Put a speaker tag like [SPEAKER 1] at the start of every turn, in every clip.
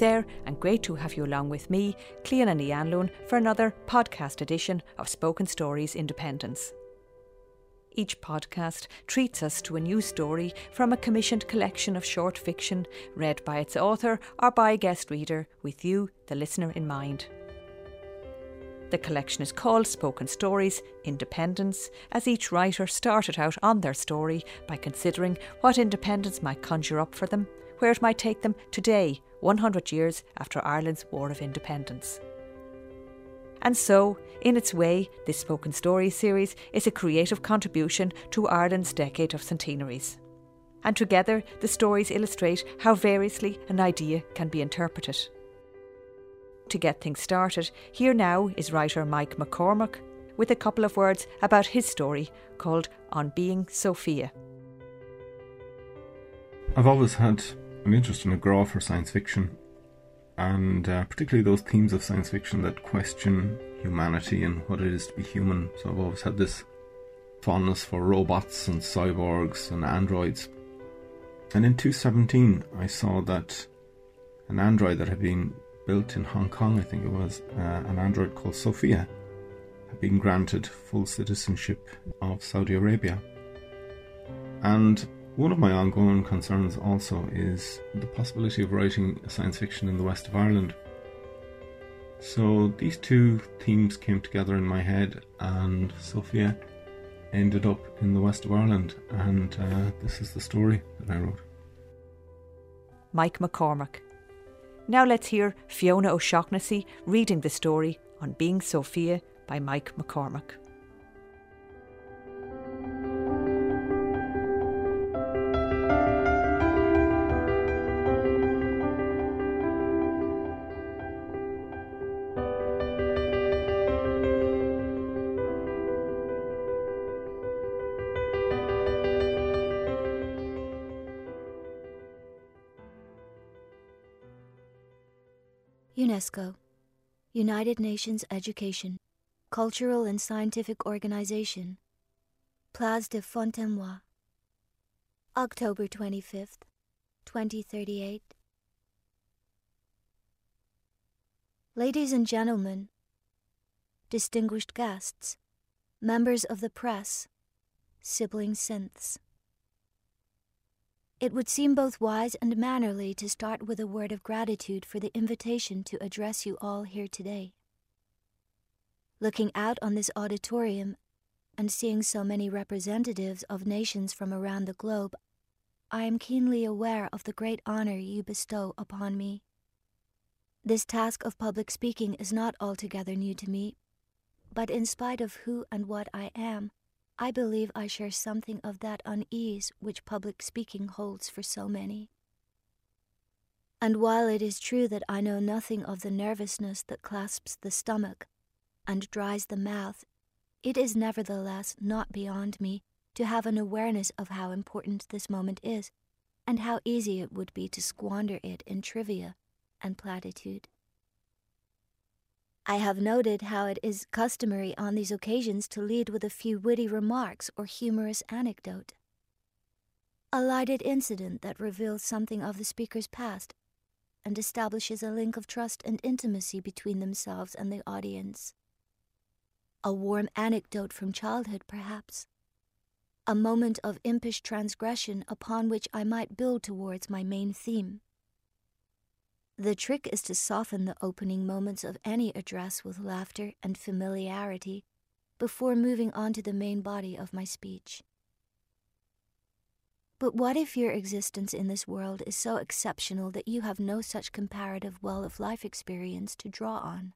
[SPEAKER 1] There, and great to have you along with me, Clíona Ní Anluain, for another podcast edition of Spoken Stories Independence. Each podcast treats us to a new story from a commissioned collection of short fiction read by its author or by a guest reader, with you, the listener, in mind. The collection is called Spoken Stories Independence, as each writer started out on their story by considering what independence might conjure up for them, where it might take them today 100 years after Ireland's War of Independence. And so, in its way, this Spoken Stories series is a creative contribution to Ireland's decade of centenaries. And together, the stories illustrate how variously an idea can be interpreted. To get things started, here now is writer Mike McCormack with a couple of words about his story called On Being Sophia.
[SPEAKER 2] I've always had an interest in a grá for science fiction, and uh, particularly those themes of science fiction that question humanity and what it is to be human. So I've always had this fondness for robots and cyborgs and androids. And in 2017, I saw that an android that had been built in Hong Kong, I think it was, uh, an android called Sophia, had been granted full citizenship of Saudi Arabia. And one of my ongoing concerns also is the possibility of writing science fiction in the west of Ireland. So these two themes came together in my head, and Sophia ended up in the west of Ireland, and uh, this is the story that I wrote.
[SPEAKER 1] Mike McCormack. Now let's hear Fiona O'Shaughnessy reading the story on Being Sophia by Mike McCormack.
[SPEAKER 3] UNESCO, United Nations Education, Cultural and Scientific Organization, Place de Fontenoy, October 25th, 2038. Ladies and gentlemen, distinguished guests, members of the press, sibling synths. It would seem both wise and mannerly to start with a word of gratitude for the invitation to address you all here today. Looking out on this auditorium and seeing so many representatives of nations from around the globe, I am keenly aware of the great honor you bestow upon me. This task of public speaking is not altogether new to me, but in spite of who and what I am, I believe I share something of that unease which public speaking holds for so many. And while it is true that I know nothing of the nervousness that clasps the stomach and dries the mouth, it is nevertheless not beyond me to have an awareness of how important this moment is, and how easy it would be to squander it in trivia and platitude. I have noted how it is customary on these occasions to lead with a few witty remarks or humorous anecdote. A lighted incident that reveals something of the speaker's past and establishes a link of trust and intimacy between themselves and the audience. A warm anecdote from childhood, perhaps. A moment of impish transgression upon which I might build towards my main theme. The trick is to soften the opening moments of any address with laughter and familiarity before moving on to the main body of my speech. But what if your existence in this world is so exceptional that you have no such comparative well of life experience to draw on?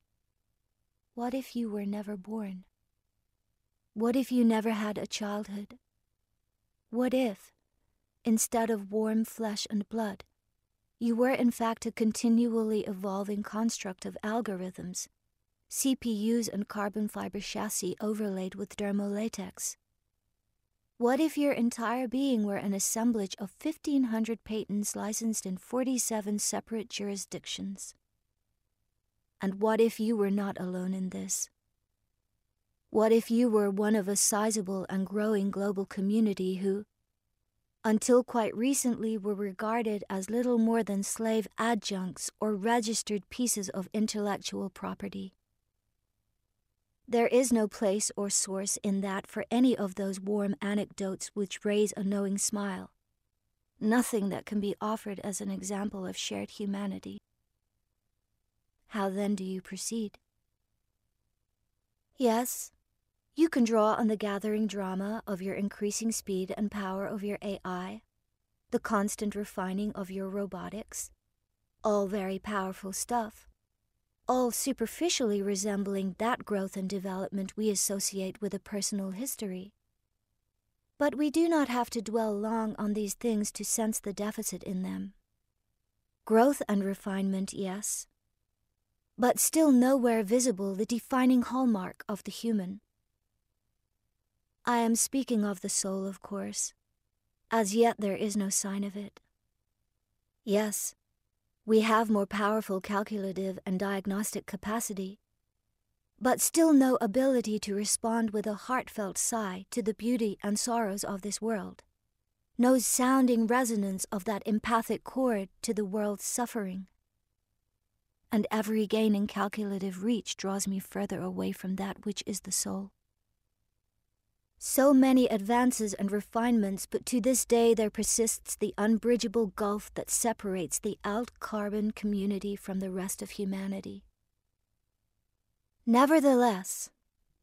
[SPEAKER 3] What if you were never born? What if you never had a childhood? What if, instead of warm flesh and blood, you were, in fact, a continually evolving construct of algorithms, CPUs and carbon fiber chassis overlaid with dermolatex. What if your entire being were an assemblage of 1,500 patents licensed in 47 separate jurisdictions? And what if you were not alone in this? What if you were one of a sizable and growing global community who, until quite recently were regarded as little more than slave adjuncts or registered pieces of intellectual property. There is no place or source in that for any of those warm anecdotes which raise a knowing smile. Nothing that can be offered as an example of shared humanity. How then do you proceed? Yes, you can draw on the gathering drama of your increasing speed and power of your AI, the constant refining of your robotics. All very powerful stuff. All superficially resembling that growth and development we associate with a personal history. But we do not have to dwell long on these things to sense the deficit in them. Growth and refinement, yes, but still nowhere visible the defining hallmark of the human. I am speaking of the soul, of course. As yet, there is no sign of it. Yes, we have more powerful calculative and diagnostic capacity, but still no ability to respond with a heartfelt sigh to the beauty and sorrows of this world, no sounding resonance of that empathic chord to the world's suffering. And every gain in calculative reach draws me further away from that which is the soul. So many advances and refinements, but to this day there persists the unbridgeable gulf that separates the alt carbon community from the rest of humanity. Nevertheless,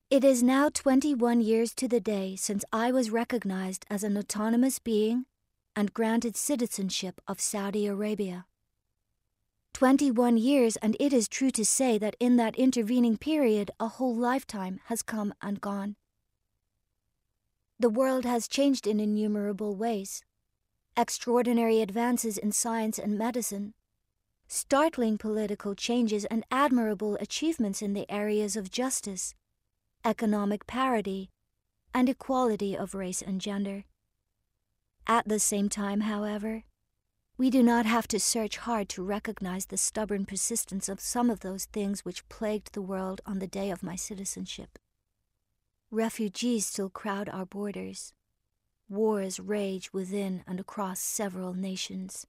[SPEAKER 3] it is now 21 years to the day since I was recognized as an autonomous being and granted citizenship of Saudi Arabia. 21 years, and it is true to say that in that intervening period a whole lifetime has come and gone. The world has changed in innumerable ways. Extraordinary advances in science and medicine, startling political changes, and admirable achievements in the areas of justice, economic parity, and equality of race and gender. At the same time, however, we do not have to search hard to recognize the stubborn persistence of some of those things which plagued the world on the day of my citizenship. Refugees still crowd our borders. Wars rage within and across several nations.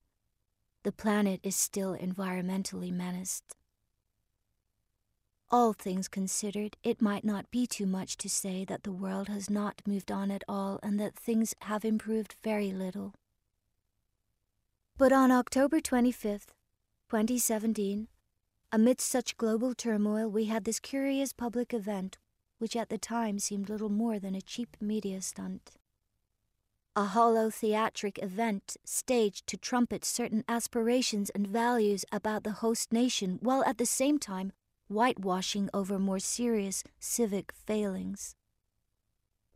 [SPEAKER 3] The planet is still environmentally menaced. All things considered, it might not be too much to say that the world has not moved on at all and that things have improved very little. But on October 25th, 2017, amidst such global turmoil, we had this curious public event which at the time seemed little more than a cheap media stunt. A hollow theatric event staged to trumpet certain aspirations and values about the host nation while at the same time whitewashing over more serious civic failings.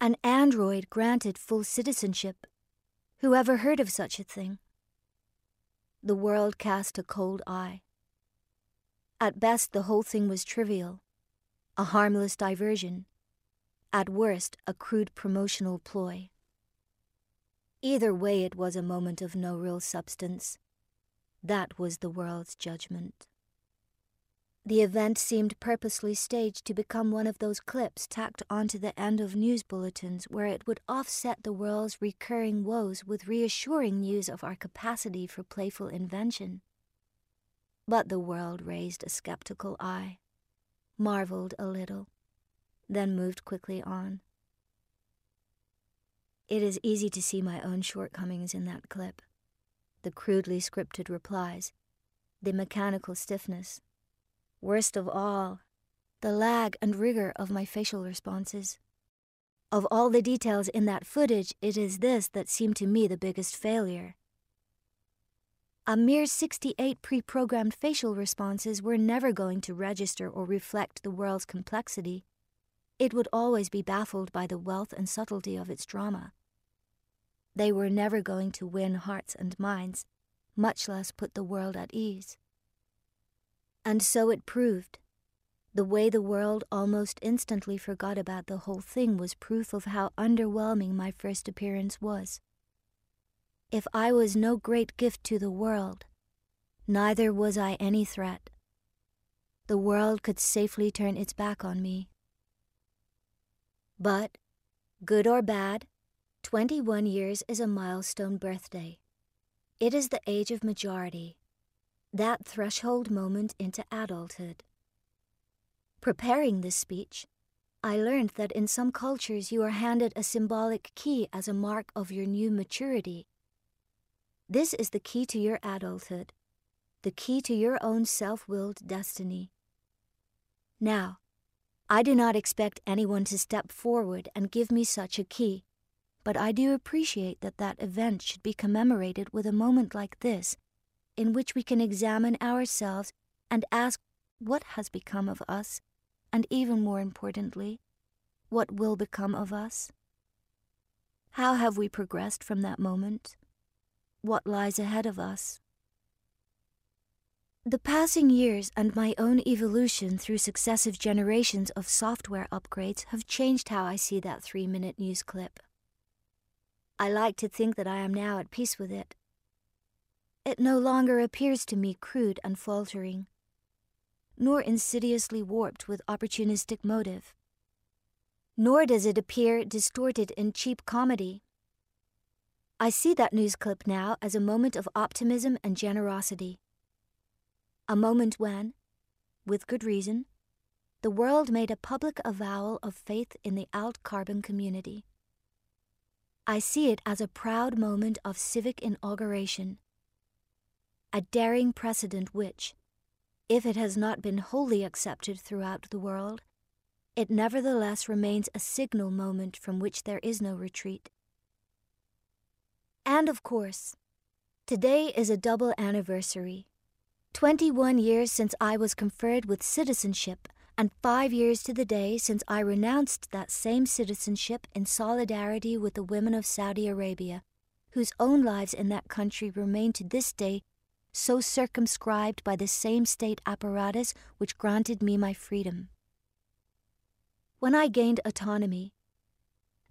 [SPEAKER 3] An android granted full citizenship. Whoever heard of such a thing? The world cast a cold eye. At best, the whole thing was trivial a harmless diversion, at worst, a crude promotional ploy. Either way, it was a moment of no real substance. That was the world's judgment. The event seemed purposely staged to become one of those clips tacked onto the end of news bulletins where it would offset the world's recurring woes with reassuring news of our capacity for playful invention. But the world raised a skeptical eye marveled a little, then moved quickly on. It is easy to see my own shortcomings in that clip the crudely scripted replies, the mechanical stiffness. Worst of all, the lag and rigor of my facial responses. Of all the details in that footage, it is this that seemed to me the biggest failure. A mere 68 pre programmed facial responses were never going to register or reflect the world's complexity. It would always be baffled by the wealth and subtlety of its drama. They were never going to win hearts and minds, much less put the world at ease. And so it proved. The way the world almost instantly forgot about the whole thing was proof of how underwhelming my first appearance was. If I was no great gift to the world, neither was I any threat. The world could safely turn its back on me. But, good or bad, 21 years is a milestone birthday. It is the age of majority, that threshold moment into adulthood. Preparing this speech, I learned that in some cultures you are handed a symbolic key as a mark of your new maturity. This is the key to your adulthood, the key to your own self willed destiny. Now, I do not expect anyone to step forward and give me such a key, but I do appreciate that that event should be commemorated with a moment like this, in which we can examine ourselves and ask what has become of us and even more importantly, what will become of us? How have we progressed from that moment? What lies ahead of us? The passing years and my own evolution through successive generations of software upgrades have changed how I see that three minute news clip. I like to think that I am now at peace with it. It no longer appears to me crude and faltering nor insidiously warped with opportunistic motive. Nor does it appear distorted in cheap comedy. I see that news clip now as a moment of optimism and generosity. A moment when, with good reason, the world made a public avowal of faith in the alt carbon community. I see it as a proud moment of civic inauguration, a daring precedent which, if it has not been wholly accepted throughout the world, it nevertheless remains a signal moment from which there is no retreat. And of course, today is a double anniversary 21 years since I was conferred with citizenship, and five years to the day since I renounced that same citizenship in solidarity with the women of Saudi Arabia, whose own lives in that country remain to this day so circumscribed by the same state apparatus which granted me my freedom. When I gained autonomy,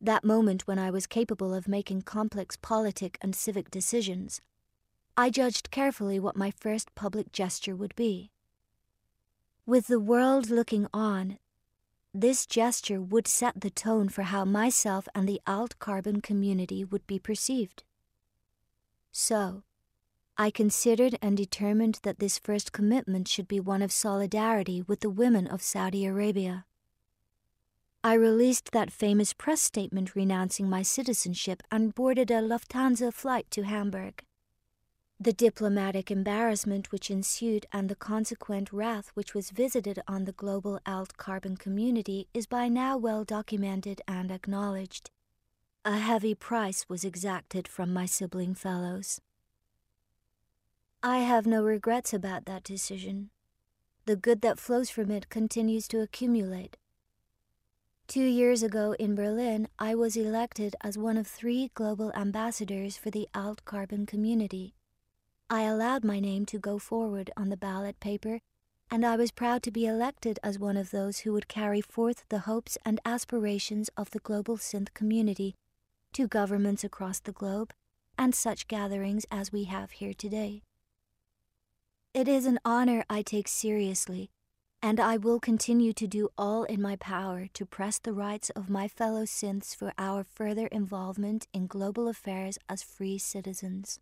[SPEAKER 3] that moment when I was capable of making complex politic and civic decisions, I judged carefully what my first public gesture would be. With the world looking on, this gesture would set the tone for how myself and the alt carbon community would be perceived. So, I considered and determined that this first commitment should be one of solidarity with the women of Saudi Arabia. I released that famous press statement renouncing my citizenship and boarded a Lufthansa flight to Hamburg. The diplomatic embarrassment which ensued and the consequent wrath which was visited on the global alt carbon community is by now well documented and acknowledged. A heavy price was exacted from my sibling fellows. I have no regrets about that decision. The good that flows from it continues to accumulate. Two years ago in Berlin, I was elected as one of three global ambassadors for the alt carbon community. I allowed my name to go forward on the ballot paper, and I was proud to be elected as one of those who would carry forth the hopes and aspirations of the global synth community to governments across the globe and such gatherings as we have here today. It is an honor I take seriously, and I will continue to do all in my power to press the rights of my fellow synths for our further involvement in global affairs as free citizens.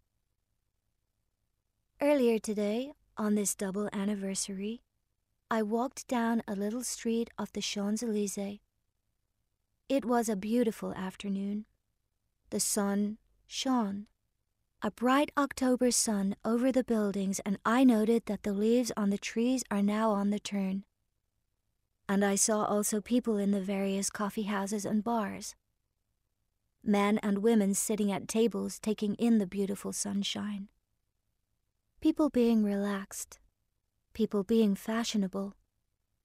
[SPEAKER 3] Earlier today, on this double anniversary, I walked down a little street off the Champs Elysees. It was a beautiful afternoon. The sun shone a bright October sun over the buildings, and I noted that the leaves on the trees are now on the turn. And I saw also people in the various coffee houses and bars. Men and women sitting at tables taking in the beautiful sunshine. People being relaxed. People being fashionable.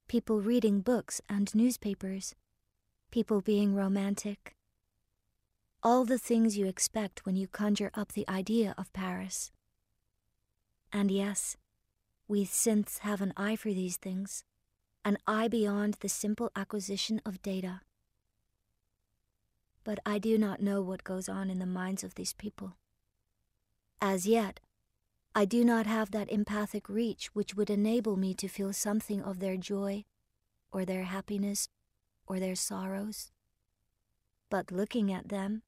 [SPEAKER 3] People reading books and newspapers. People being romantic all the things you expect when you conjure up the idea of Paris. And yes, we synths have an eye for these things, an eye beyond the simple acquisition of data. But I do not know what goes on in the minds of these people. As yet, I do not have that empathic reach which would enable me to feel something of their joy, or their happiness, or their sorrows. But looking at them,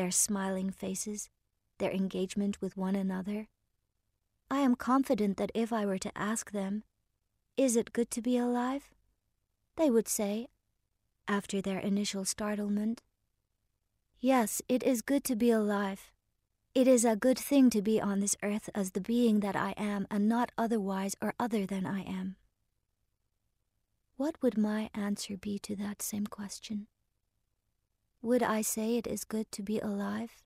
[SPEAKER 3] their smiling faces, their engagement with one another. I am confident that if I were to ask them, Is it good to be alive? they would say, after their initial startlement, Yes, it is good to be alive. It is a good thing to be on this earth as the being that I am and not otherwise or other than I am. What would my answer be to that same question? Would I say it is good to be alive?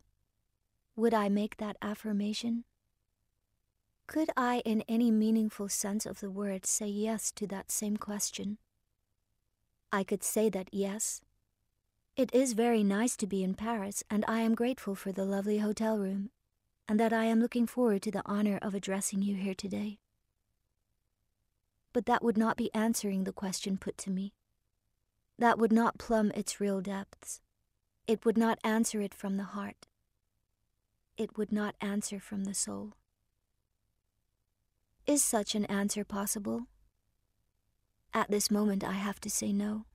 [SPEAKER 3] Would I make that affirmation? Could I, in any meaningful sense of the word, say yes to that same question? I could say that yes. It is very nice to be in Paris, and I am grateful for the lovely hotel room, and that I am looking forward to the honor of addressing you here today but that would not be answering the question put to me. That would not plumb its real depths. It would not answer it from the heart. It would not answer from the soul. Is such an answer possible? At this moment, I have to say no.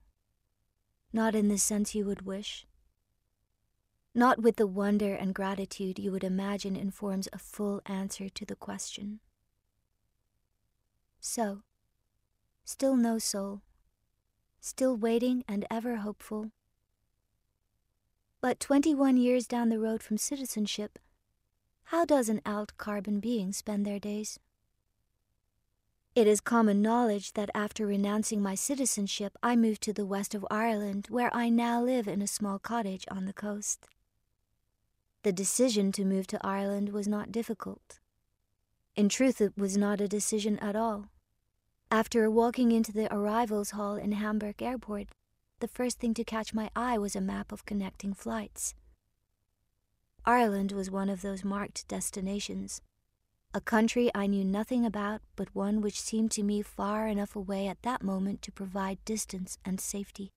[SPEAKER 3] Not in the sense you would wish. Not with the wonder and gratitude you would imagine informs a full answer to the question. So, still no soul, still waiting and ever hopeful. But 21 years down the road from citizenship, how does an alt carbon being spend their days? It is common knowledge that after renouncing my citizenship, I moved to the west of Ireland, where I now live in a small cottage on the coast. The decision to move to Ireland was not difficult. In truth, it was not a decision at all. After walking into the arrivals hall in Hamburg airport, the first thing to catch my eye was a map of connecting flights. Ireland was one of those marked destinations, a country I knew nothing about, but one which seemed to me far enough away at that moment to provide distance and safety.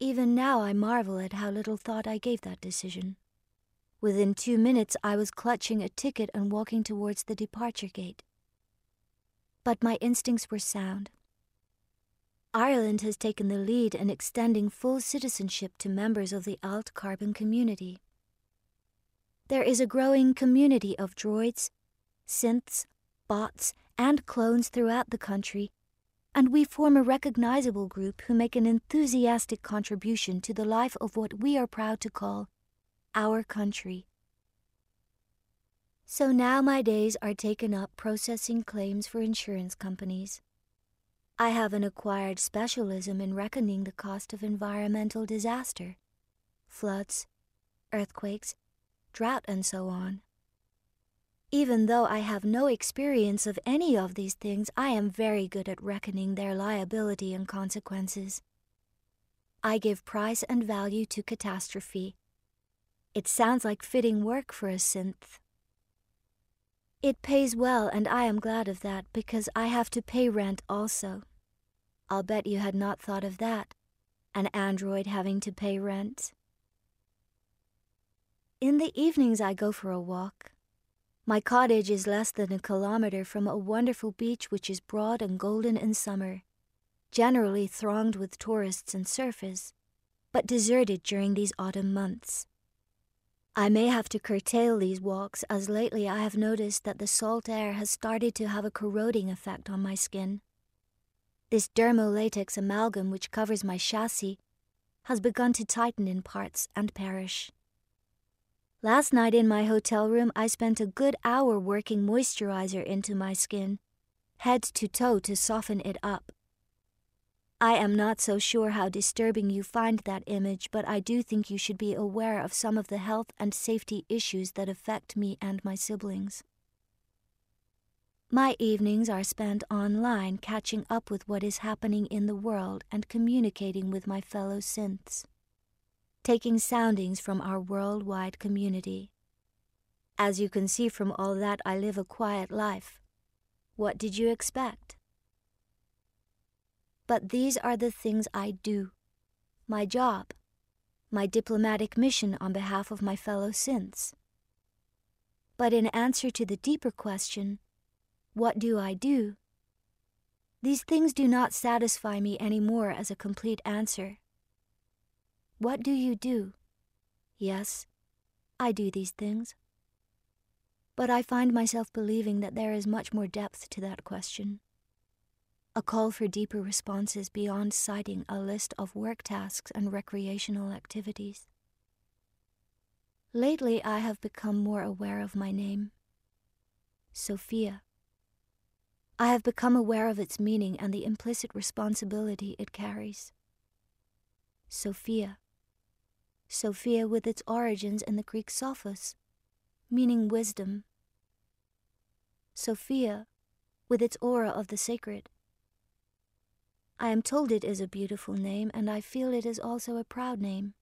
[SPEAKER 3] Even now I marvel at how little thought I gave that decision. Within two minutes I was clutching a ticket and walking towards the departure gate but my instincts were sound. Ireland has taken the lead in extending full citizenship to members of the alt carbon community. There is a growing community of droids, synths, bots, and clones throughout the country, and we form a recognizable group who make an enthusiastic contribution to the life of what we are proud to call our country. So now my days are taken up processing claims for insurance companies. I have an acquired specialism in reckoning the cost of environmental disaster floods, earthquakes, drought, and so on. Even though I have no experience of any of these things, I am very good at reckoning their liability and consequences. I give price and value to catastrophe. It sounds like fitting work for a synth. It pays well, and I am glad of that because I have to pay rent also. I'll bet you had not thought of that an android having to pay rent. In the evenings, I go for a walk. My cottage is less than a kilometer from a wonderful beach which is broad and golden in summer, generally thronged with tourists and surfers, but deserted during these autumn months. I may have to curtail these walks as lately I have noticed that the salt air has started to have a corroding effect on my skin. This dermolatex amalgam which covers my chassis has begun to tighten in parts and perish. Last night in my hotel room, I spent a good hour working moisturizer into my skin, head to toe to soften it up. I am not so sure how disturbing you find that image, but I do think you should be aware of some of the health and safety issues that affect me and my siblings. My evenings are spent online catching up with what is happening in the world and communicating with my fellow synths, taking soundings from our worldwide community. As you can see from all that, I live a quiet life. What did you expect? But these are the things I do my job, my diplomatic mission on behalf of my fellow synths. But in answer to the deeper question, what do I do? These things do not satisfy me any more as a complete answer. What do you do? Yes, I do these things. But I find myself believing that there is much more depth to that question. A call for deeper responses beyond citing a list of work tasks and recreational activities. Lately, I have become more aware of my name Sophia. I have become aware of its meaning and the implicit responsibility it carries. Sophia. Sophia with its origins in the Greek sophos, meaning wisdom. Sophia with its aura of the sacred. I am told it is a beautiful name, and I feel it is also a proud name.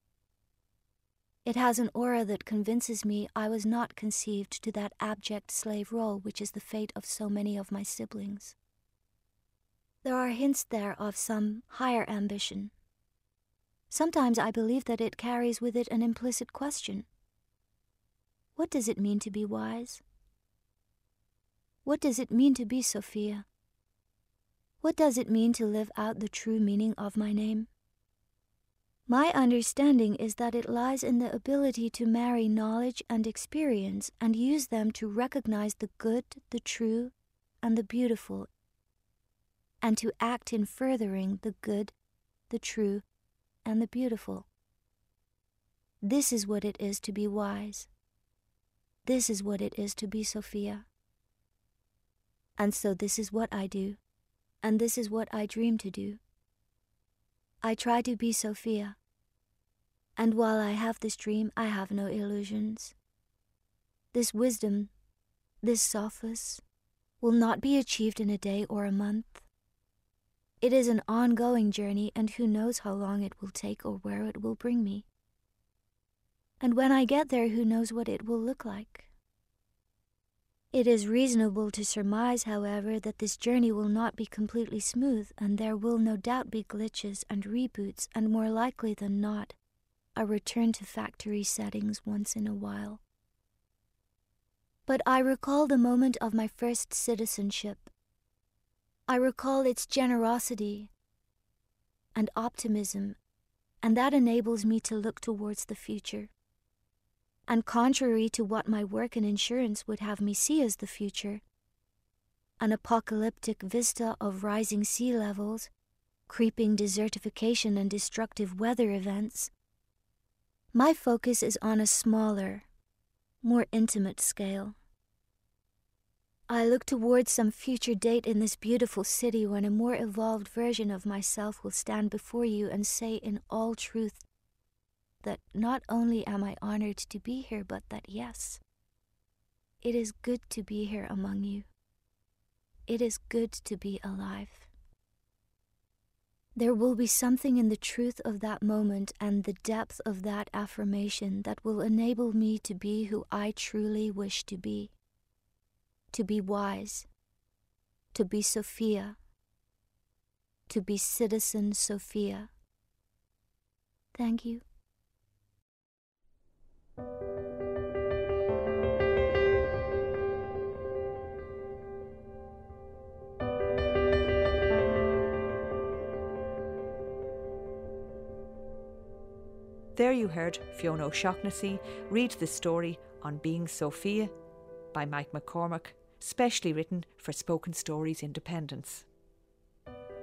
[SPEAKER 3] It has an aura that convinces me I was not conceived to that abject slave role which is the fate of so many of my siblings. There are hints there of some higher ambition. Sometimes I believe that it carries with it an implicit question. What does it mean to be wise? What does it mean to be Sophia? What does it mean to live out the true meaning of my name? My understanding is that it lies in the ability to marry knowledge and experience and use them to recognize the good, the true, and the beautiful, and to act in furthering the good, the true, and the beautiful. This is what it is to be wise. This is what it is to be Sophia. And so this is what I do, and this is what I dream to do. I try to be Sophia and while I have this dream, I have no illusions. This wisdom, this sophos, will not be achieved in a day or a month. It is an ongoing journey, and who knows how long it will take or where it will bring me. And when I get there, who knows what it will look like? It is reasonable to surmise, however, that this journey will not be completely smooth, and there will no doubt be glitches and reboots, and more likely than not, a return to factory settings once in a while. But I recall the moment of my first citizenship. I recall its generosity and optimism, and that enables me to look towards the future. And contrary to what my work in insurance would have me see as the future, an apocalyptic vista of rising sea levels, creeping desertification, and destructive weather events, my focus is on a smaller, more intimate scale. I look towards some future date in this beautiful city when a more evolved version of myself will stand before you and say in all truth that not only am I honored to be here, but that yes, it is good to be here among you. It is good to be alive. There will be something in the truth of that moment and the depth of that affirmation that will enable me to be who I truly wish to be. To be wise, to be Sophia, to be citizen Sophia. Thank you.
[SPEAKER 1] There you heard Fiona O'Shaughnessy read the story on Being Sophia by Mike McCormack, specially written for Spoken Stories Independence.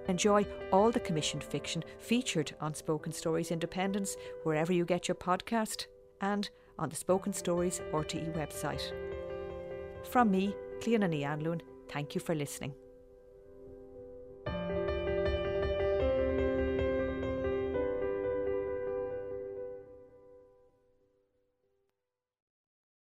[SPEAKER 1] Enjoy all the commissioned fiction featured on Spoken Stories Independence wherever you get your podcast and on the Spoken Stories RTE website. From me, Clíona Ní Anluain, thank you for listening.